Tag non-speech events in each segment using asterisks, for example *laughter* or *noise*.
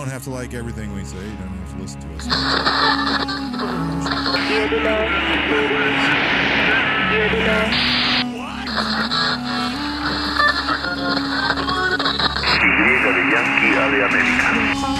don't have to like everything we say. You don't have to listen to us. Y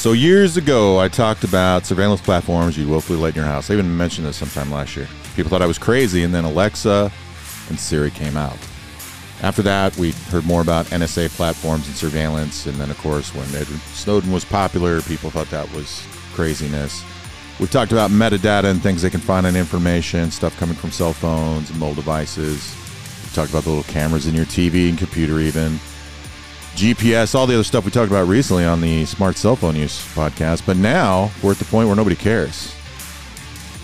So years ago, I talked about surveillance platforms you'd willfully let in your house. I even mentioned this sometime last year. People thought I was crazy, and then Alexa and Siri came out. After that, we heard more about NSA platforms and surveillance, and then, of course, when Edward Snowden was popular, people thought that was craziness. We talked about metadata and things they can find on information, stuff coming from cell phones and mobile devices. We talked about the little cameras in your TV and computer, even. GPS, all the other stuff we talked about recently on the smart cell phone use podcast. But now we're at the point where nobody cares.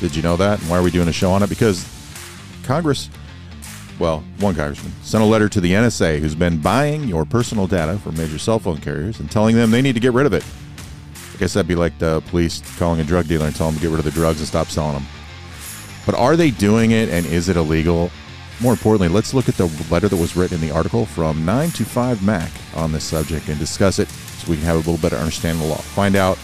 Did you know that? And why are we doing a show on it? Because Congress, well, one congressman sent a letter to the NSA who's been buying your personal data from major cell phone carriers and telling them they need to get rid of it. I guess that'd be like the police calling a drug dealer and telling them to get rid of the drugs and stop selling them. But are they doing it and is it illegal? More importantly, let's look at the letter that was written in the article from 9 to 5 Mac on this subject and discuss it so we can have a little better understanding of the law. Find out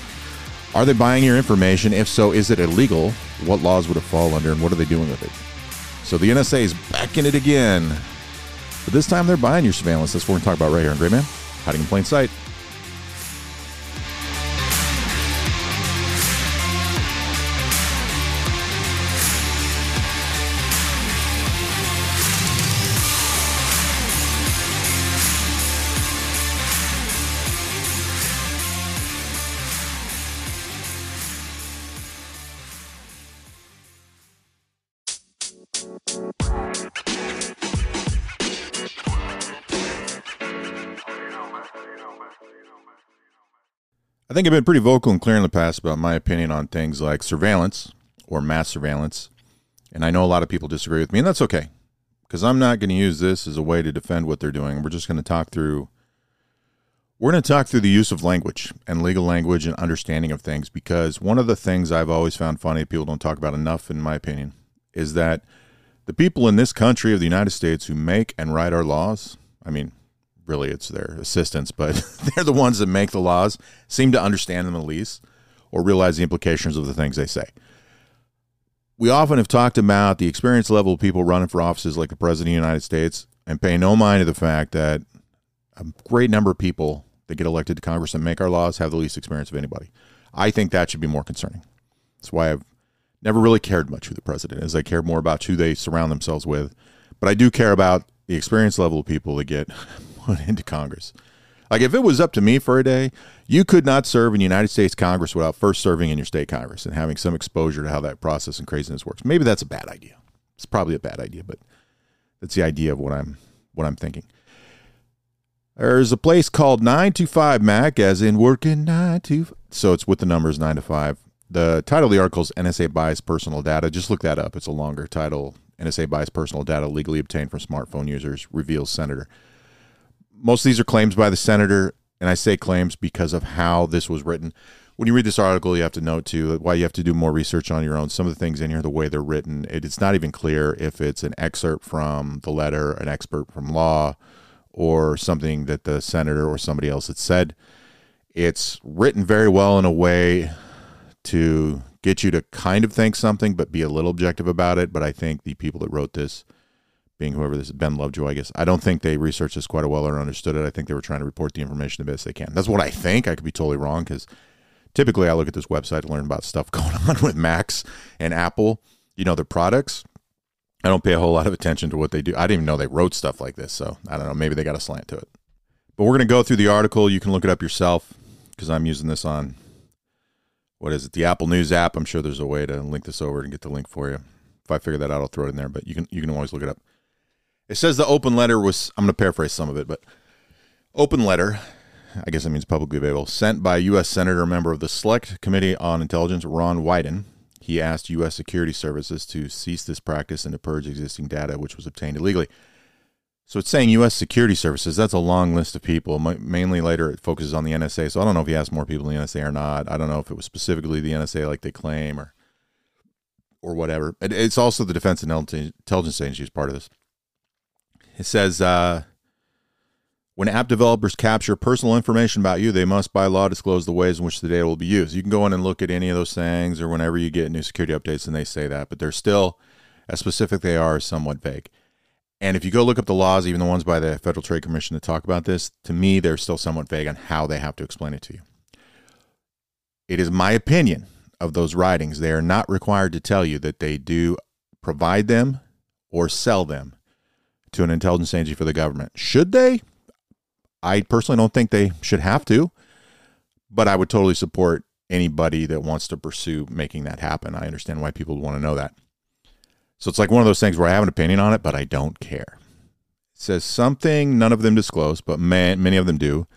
are they buying your information? If so, is it illegal? What laws would it fall under and what are they doing with it? So the NSA is back in it again. But this time they're buying your surveillance. That's what we're going to talk about right here on Grayman, hiding in plain sight. I think I've been pretty vocal and clear in the past about my opinion on things like surveillance or mass surveillance. And I know a lot of people disagree with me, and that's okay. Because I'm not going to use this as a way to defend what they're doing. We're just going to talk through we're going to talk through the use of language and legal language and understanding of things because one of the things I've always found funny, people don't talk about enough, in my opinion, is that the people in this country of the United States who make and write our laws, I mean, really it's their assistants, but *laughs* they're the ones that make the laws, seem to understand them at least or realize the implications of the things they say. We often have talked about the experience level of people running for offices like the President of the United States and pay no mind to the fact that a great number of people that get elected to Congress and make our laws have the least experience of anybody. I think that should be more concerning. That's why I've never really cared much who the president is. I care more about who they surround themselves with. But I do care about the experience level of people that get *laughs* into Congress. Like if it was up to me for a day, you could not serve in the United States Congress without first serving in your state Congress and having some exposure to how that process and craziness works. Maybe that's a bad idea. It's probably a bad idea, but that's the idea of what I'm what I'm thinking. There's a place called 9to5Mac, as in working 9 to. So it's with the numbers 9 to 5. The title of the article is NSA buys personal data. Just look that up. It's a longer title. NSA buys personal data legally obtained from smartphone users, reveals senator. Most of these are claims by the senator, and I say claims because of how this was written. When you read this article, you have to note too why you have to do more research on your own. Some of the things in here, the way they're written, it, it's not even clear if it's an excerpt from the letter, an expert from law, or something that the senator or somebody else had said. It's written very well in a way to get you to kind of think something, but be a little objective about it. But I think the people that wrote this, being whoever this is, Ben Lovejoy, I guess, I don't think they researched this quite well or understood it. I think they were trying to report the information the best they can. That's what I think. I could be totally wrong because typically I look at this website to learn about stuff *laughs* going on with Macs and Apple, you know, their products. I don't pay a whole lot of attention to what they do. I didn't even know they wrote stuff like this. So I don't know. Maybe they got a slant to it. But we're going to go through the article. You can look it up yourself because I'm using this on what is it? The Apple News app. I'm sure there's a way to link this over and get the link for you. If I figure that out, I'll throw it in there. But you can you can always look it up. It says the open letter was, I'm going to paraphrase some of it, but open letter, I guess that means publicly available, sent by U.S. Senator, member of the Select Committee on Intelligence, Ron Wyden. He asked U.S. security services to cease this practice and to purge existing data which was obtained illegally. So it's saying U.S. security services. That's a long list of people. Ma- Mainly later, it focuses on the NSA. So I don't know if he asked more people in the NSA or not. I don't know if it was specifically the NSA like they claim or or whatever. It- It's also the Defense and Intelligence Agency is part of this. It says uh, when app developers capture personal information about you, they must by law disclose the ways in which the data will be used. You can go in and look at any of those things or whenever you get new security updates and they say that, but they're still, as specific they are, somewhat vague. And if you go look up the laws, even the ones by the Federal Trade Commission that talk about this, to me, they're still somewhat vague on how they have to explain it to you. It is my opinion of those writings, they are not required to tell you that they do provide them or sell them to an intelligence agency for the government. Should they? I personally don't think they should have to, but I would totally support anybody that wants to pursue making that happen. I understand why people want to know that. So it's like one of those things where I have an opinion on it, but I don't care. It says something none of them disclose, but man, many of them do,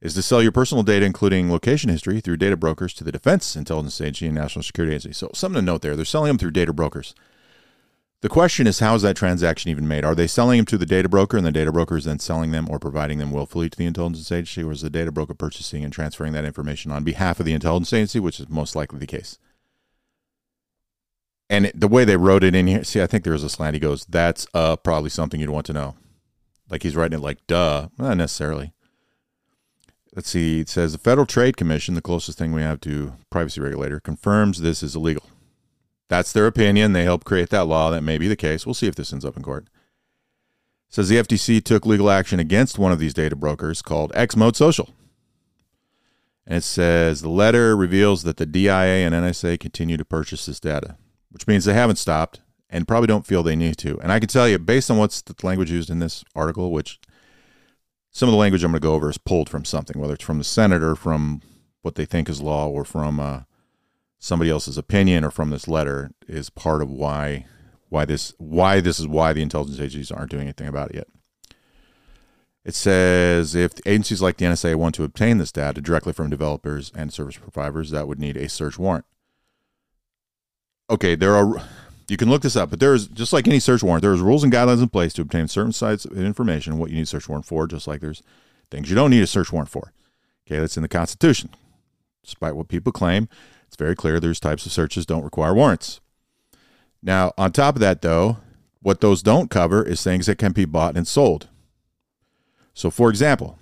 is to sell your personal data, including location history, through data brokers to the Defense Intelligence Agency and National Security Agency. So something to note there. They're selling them through data brokers. The question is, how is that transaction even made? Are they selling them to the data broker and the data broker is then selling them or providing them willfully to the intelligence agency? Or is the data broker purchasing and transferring that information on behalf of the intelligence agency, which is most likely the case? And it, the way they wrote it in here, see, I think there was a slant. He goes, that's uh, probably something you'd want to know. Like he's writing it like, duh, not necessarily. Let's see. It says the Federal Trade Commission, the closest thing we have to privacy regulator, confirms this is illegal. That's their opinion. They helped create that law. That may be the case. We'll see if this ends up in court. It says the FTC took legal action against one of these data brokers called X-Mode Social. And it says the letter reveals that the DIA and NSA continue to purchase this data, which means they haven't stopped and probably don't feel they need to. And I can tell you, based on what's the language used in this article, which some of the language I'm going to go over is pulled from something, whether it's from the senator, from what they think is law, or from uh, somebody else's opinion, or from this letter, is part of why why this why this is why the intelligence agencies aren't doing anything about it yet. It says if agencies like the NSA want to obtain this data directly from developers and service providers, that would need a search warrant. Okay, there are you can look this up, but there's just like any search warrant, there's rules and guidelines in place to obtain certain sites of information, what you need a search warrant for, just like there's things you don't need a search warrant for. Okay, that's in the Constitution. Despite what people claim, it's very clear there's types of searches don't require warrants. Now, on top of that, though, what those don't cover is things that can be bought and sold. So, for example,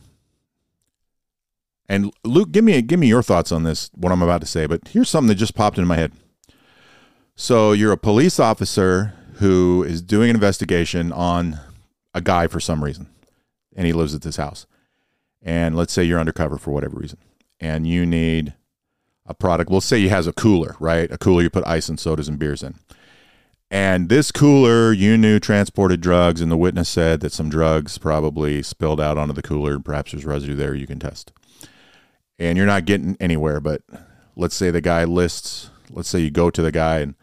and Luke, give me give me your thoughts on this, what I'm about to say. But here's something that just popped into my head. So you're a police officer who is doing an investigation on a guy for some reason, and he lives at this house. And let's say you're undercover for whatever reason, and you need a product. We'll say he has a cooler, right? A cooler you put ice and sodas and beers in. And this cooler, you knew transported drugs, and the witness said that some drugs probably spilled out onto the cooler. Perhaps there's residue there you can test. And you're not getting anywhere, but let's say the guy lists, let's say you go to the guy and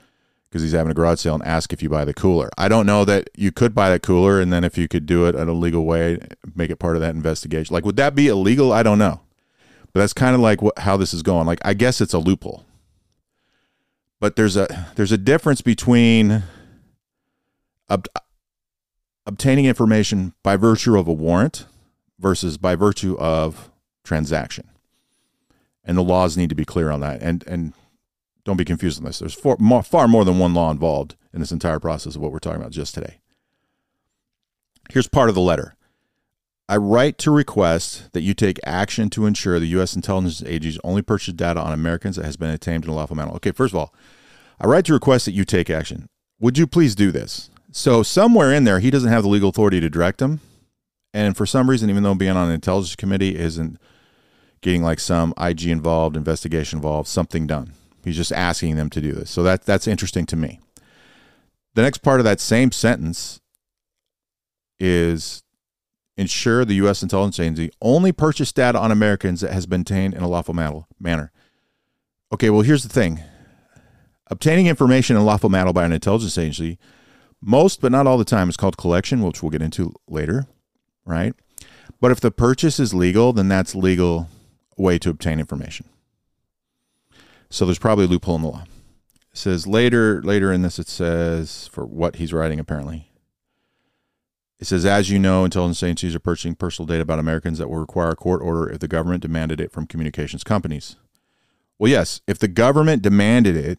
because he's having a garage sale and ask if you buy the cooler. I don't know that you could buy that cooler, and then if you could do it in a legal way, make it part of that investigation. Like, would that be illegal? I don't know, but that's kind of like what, how this is going. Like, I guess it's a loophole, but there's a there's a difference between ob- obtaining information by virtue of a warrant versus by virtue of transaction, and the laws need to be clear on that. And and don't be confused on this. There's far more, far more than one law involved in this entire process of what we're talking about just today. Here's part of the letter. I write to request that you take action to ensure the U.S. intelligence agencies only purchase data on Americans that has been obtained in a lawful manner. Okay, first of all, I write to request that you take action. Would you please do this? So somewhere in there, he doesn't have the legal authority to direct them, and for some reason, even though being on an intelligence committee isn't getting like some IG involved, investigation involved, something done. He's just asking them to do this. So that that's interesting to me. The next part of that same sentence is ensure the U.S. intelligence agency only purchase data on Americans that has been obtained in a lawful manner. Okay, well here's the thing: obtaining information in lawful manner by an intelligence agency Most, but not all the time, is called collection, which we'll get into later, right? But if the purchase is legal, then that's legal way to obtain information. So there's probably a loophole in the law. It says later later in this it says for what he's writing apparently. It says, as you know, intelligence agencies are purchasing personal data about Americans that will require a court order if the government demanded it from communications companies. Well, yes, if the government demanded it,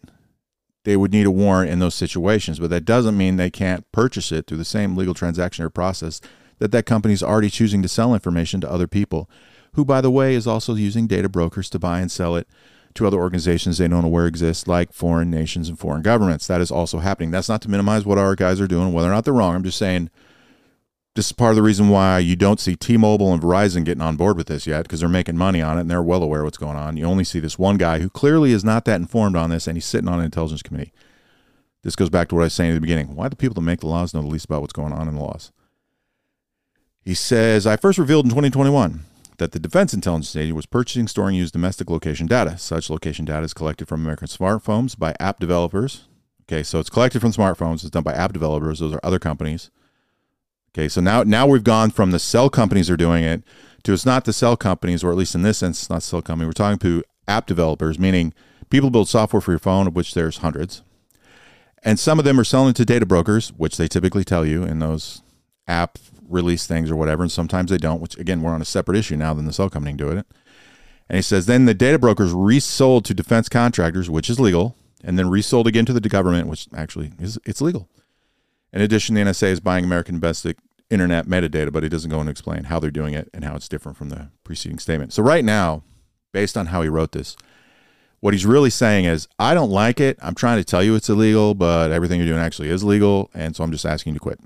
they would need a warrant in those situations, but that doesn't mean they can't purchase it through the same legal transaction or process that that company is already choosing to sell information to other people, who, by the way, is also using data brokers to buy and sell it to other organizations they don't know where exist, like foreign nations and foreign governments. That is also happening. That's not to minimize what our guys are doing, whether or not they're wrong. I'm just saying this is part of the reason why you don't see T-Mobile and Verizon getting on board with this yet because they're making money on it and they're well aware what's going on. You only see this one guy who clearly is not that informed on this and he's sitting on an intelligence committee. This goes back to what I was saying at the beginning. Why do the people that make the laws know the least about what's going on in the laws? He says, I first revealed in 2021 that the Defense Intelligence Agency was purchasing, storing, used domestic location data. Such location data is collected from American smartphones by app developers. Okay, so it's collected from smartphones. It's done by app developers. Those are other companies. Okay, so now now we've gone from the cell companies are doing it to it's not the cell companies, or at least in this sense, it's not cell company. We're talking to app developers, meaning people build software for your phone, of which there's hundreds, and some of them are selling to data brokers, which they typically tell you in those app release things or whatever, and sometimes they don't. Which again, we're on a separate issue now than the cell company doing it. And he says then the data brokers resold to defense contractors, which is legal, and then resold again to the government, which actually is it's legal. In addition, the NSA is buying American domestic internet metadata, but he doesn't go and explain how they're doing it and how it's different from the preceding statement. So right now, based on how he wrote this, what he's really saying is, I don't like it. I'm trying to tell you it's illegal, but everything you're doing actually is legal, and so I'm just asking you to quit.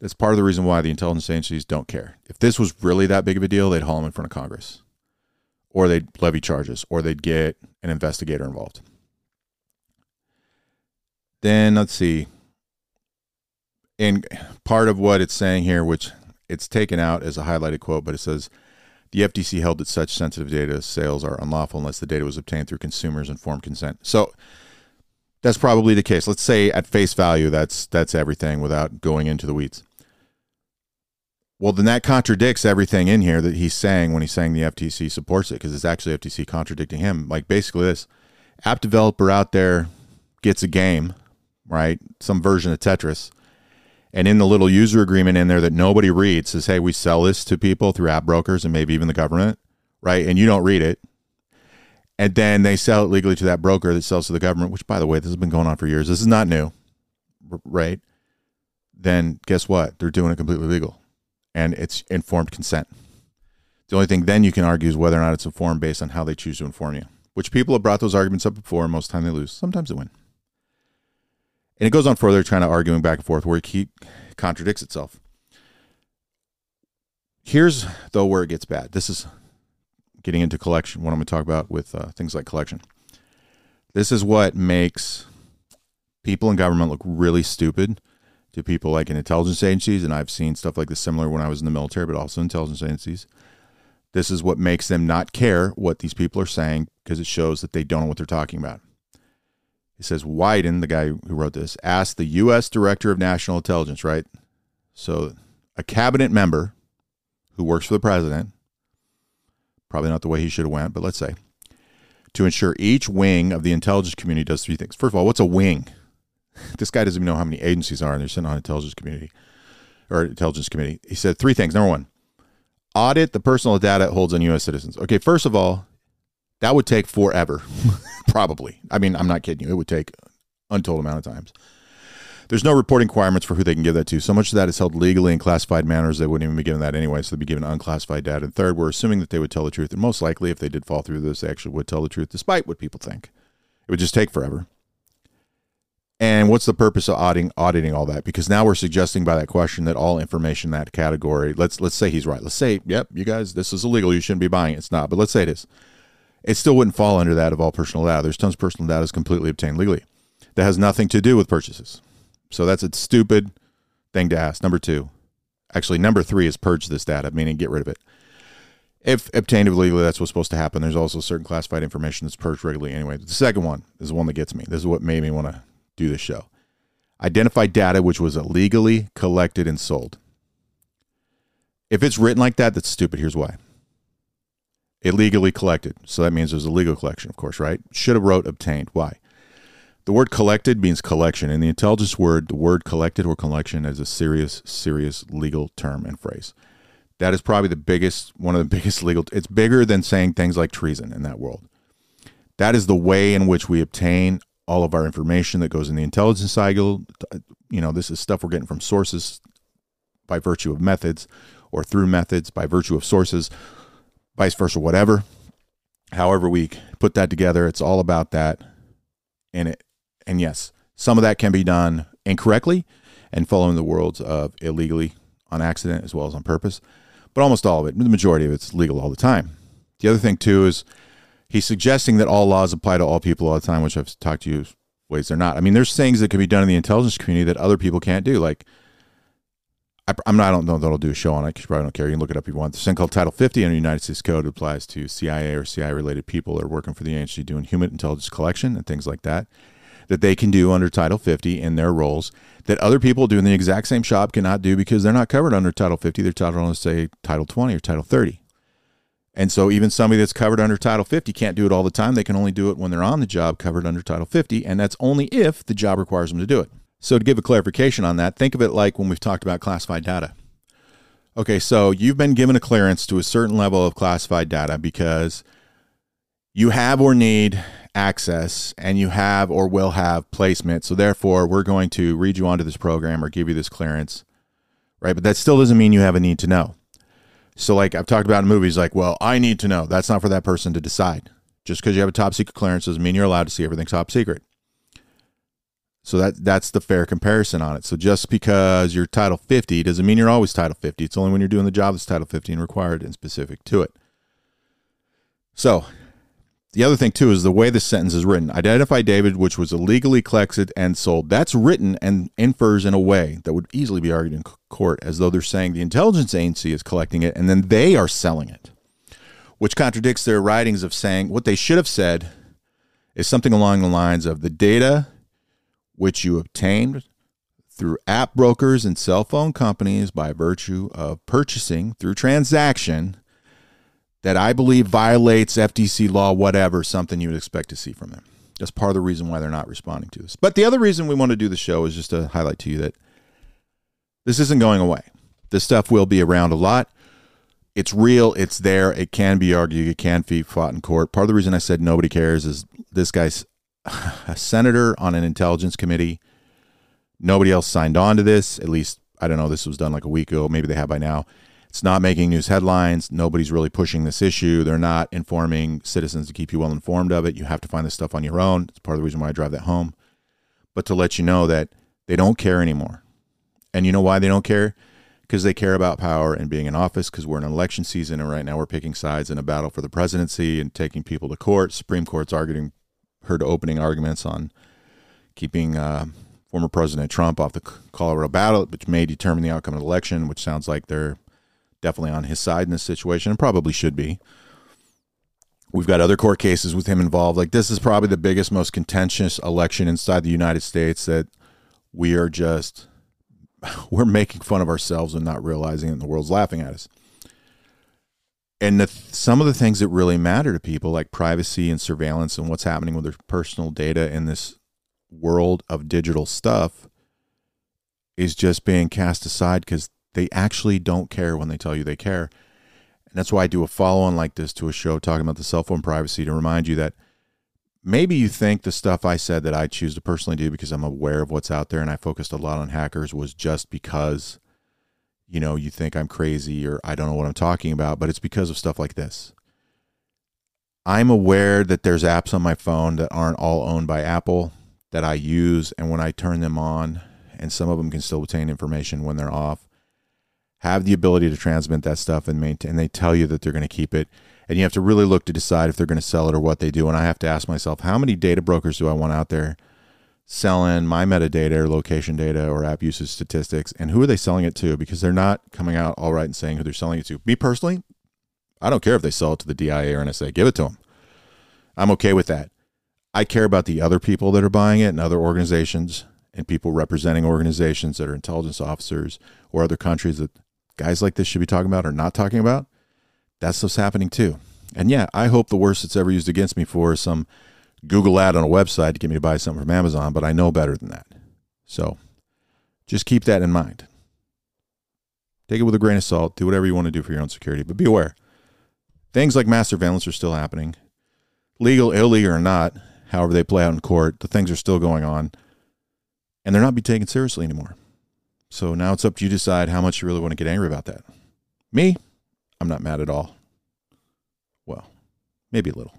That's part of the reason why the intelligence agencies don't care. If this was really that big of a deal, they'd haul him in front of Congress, or they'd levy charges, or they'd get an investigator involved. Then let's see and part of what it's saying here, which it's taken out as a highlighted quote, but it says the FTC held that such sensitive data sales are unlawful unless the data was obtained through consumers' informed consent. So that's probably the case. Let's say at face value, that's that's everything without going into the weeds. Well, then that contradicts everything in here that he's saying when he's saying the FTC supports it, because it's actually FTC contradicting him. Like basically this app developer out there gets a game, right? Some version of Tetris and in the little user agreement in there that nobody reads says, hey, we sell this to people through app brokers and maybe even the government, right? And you don't read it. And then they sell it legally to that broker that sells to the government, which, by the way, this has been going on for years. This is not new, right? Then guess what? They're doing it completely legal and it's informed consent. The only thing then you can argue is whether or not it's informed based on how they choose to inform you, which people have brought those arguments up before. And most time they lose. Sometimes they win. And it goes on further, trying to arguing back and forth where he contradicts itself. Here's though where it gets bad. This is getting into collection. What I'm going to talk about with uh, things like collection. This is what makes people in government look really stupid to people like in intelligence agencies, and I've seen stuff like this similar when I was in the military, but also intelligence agencies. This is what makes them not care what these people are saying because it shows that they don't know what they're talking about. He says Wyden, the guy who wrote this, asked the U.S. Director of National Intelligence, right? So a cabinet member who works for the president, probably not the way he should have went, but let's say, to ensure each wing of the intelligence community does three things. First of all, what's a wing? *laughs* This guy doesn't even know how many agencies are, and they're sitting on intelligence community or intelligence committee. He said three things. Number one, audit the personal data it holds on U.S. citizens. Okay, first of all, that would take forever, *laughs* probably. I mean, I'm not kidding you. It would take untold amount of times. There's no reporting requirements for who they can give that to. So much of that is held legally in classified manners. They wouldn't even be given that anyway, so they'd be given unclassified data. And third, we're assuming that they would tell the truth. And most likely, if they did fall through this, they actually would tell the truth, despite what people think. It would just take forever. And what's the purpose of auditing auditing all that? Because now we're suggesting by that question that all information in that category, let's let's say he's right. Let's say, yep, you guys, this is illegal. You shouldn't be buying it. It's not. But let's say it is it still wouldn't fall under that of all personal data. There's tons of personal data is completely obtained legally. That has nothing to do with purchases. So that's a stupid thing to ask. Number two, actually, number three is purge this data, meaning get rid of it. If obtained illegally, that's what's supposed to happen. There's also certain classified information that's purged regularly anyway. The second one is the one that gets me. This is what made me want to do this show. Identify data which was illegally collected and sold. If it's written like that, that's stupid. Here's why. Illegally collected. So that means there's a legal collection, of course, right? Should have wrote obtained. Why? The word collected means collection. In the intelligence word, the word collected or collection is a serious, serious legal term and phrase. That is probably the biggest, one of the *laughs* biggest legal. It's bigger than saying things like treason in that world. That is the way in which we obtain all of our information that goes in the intelligence cycle. You know, this is stuff we're getting from sources by virtue of methods or through methods by virtue of sources, vice versa, whatever. However, we put that together, it's all about that. And it, and yes, some of that can be done incorrectly and following the worlds of illegally on accident as well as on purpose. But almost all of it, the majority of it's legal all the time. The other thing too is he's suggesting that all laws apply to all people all the time, which I've talked to you ways they're not. I mean, there's things that can be done in the intelligence community that other people can't do. Like, I, I'm not, I don't know that I'll do a show on it because you probably don't care. You can look it up if you want. There's thing called Title 50 under the United States Code applies to CIA or CIA related people that are working for the agency doing human intelligence collection and things like that, that they can do under Title 50 in their roles that other people doing the exact same job cannot do because they're not covered under Title 50. They're covered under, say, Title 20 or Title 30. And so even somebody that's covered under Title 50 can't do it all the time. They can only do it when they're on the job covered under Title 50, and that's only if the job requires them to do it. So to give a clarification on that, think of it like when we've talked about classified data. Okay, so you've been given a clearance to a certain level of classified data because you have or need access and you have or will have placement. So therefore, we're going to read you onto this program or give you this clearance, right? But that still doesn't mean you have a need to know. So, like I've talked about in movies, like, well, I need to know. That's not for that person to decide. Just because you have a top secret clearance doesn't mean you're allowed to see everything top secret. So that that's the fair comparison on it. So just because you're Title 50 doesn't mean you're always Title 50. It's only when you're doing the job that's Title 50 and required and specific to it. So the other thing too is the way the sentence is written. Identify David, which was illegally collected and sold. That's written and infers in a way that would easily be argued in court as though they're saying the intelligence agency is collecting it and then they are selling it, which contradicts their writings of saying what they should have said is something along the lines of the data which you obtained through app brokers and cell phone companies by virtue of purchasing through transaction that I believe violates FTC law, whatever, something you would expect to see from them. That's part of the reason why they're not responding to this. But the other reason we want to do the show is just to highlight to you that this isn't going away. This stuff will be around a lot. It's real. It's there. It can be argued. It can be fought in court. Part of the reason I said nobody cares is this guy's a senator on an intelligence committee. Nobody else signed on to this. At least, I don't know, this was done like a week ago. Maybe they have by now. It's not making news headlines. Nobody's really pushing this issue. They're not informing citizens to keep you well informed of it. You have to find this stuff on your own. It's part of the reason why I drive that home. But to let you know that they don't care anymore. And you know why they don't care? Because they care about power and being in office, because we're in an election season and right now we're picking sides in a battle for the presidency and taking people to court. Supreme Court's arguing heard opening arguments on keeping uh, former President Trump off the Colorado ballot, which may determine the outcome of the election, which sounds like they're definitely on his side in this situation and probably should be. We've got other court cases with him involved. Like, this is probably the biggest, most contentious election inside the United States that we are just, *laughs* we're making fun of ourselves and not realizing it, and the world's laughing at us and the, some of the things that really matter to people like privacy and surveillance and what's happening with their personal data in this world of digital stuff is just being cast aside because they actually don't care when they tell you they care. And that's why i do a follow-on like this to a show talking about the cell phone privacy to remind you that maybe you think the stuff i said that i choose to personally do because i'm aware of what's out there and i focused a lot on hackers was just because you know, you think I'm crazy or I don't know what I'm talking about, but it's because of stuff like this. I'm aware that there's apps on my phone that aren't all owned by Apple that I use, and when I turn them on, and some of them can still obtain information when they're off, have the ability to transmit that stuff and maintain. And they tell you that they're going to keep it, and you have to really look to decide if they're going to sell it or what they do. And I have to ask myself, how many data brokers do I want out there selling my metadata or location data or app usage statistics and who are they selling it to? Because they're not coming out all right and saying who they're selling it to. Me personally i don't care if they sell it to the dia or nsa give it to them i'm okay with that. I care about the other people that are buying it and other organizations and people representing organizations that are intelligence officers or other countries that guys like this should be talking about or not talking about, that stuff's happening too. And yeah, I hope the worst that's ever used against me for some Google ad on a website to get me to buy something from Amazon, but I know better than that. So just keep that in mind. Take it with a grain of salt. Do whatever you want to do for your own security, but be aware. Things like mass surveillance are still happening. Legal, illegal, or not, however they play out in court, the things are still going on. And they're not be taken seriously anymore. So now it's up to you to decide how much you really want to get angry about that. Me, I'm not mad at all. Well, maybe a little.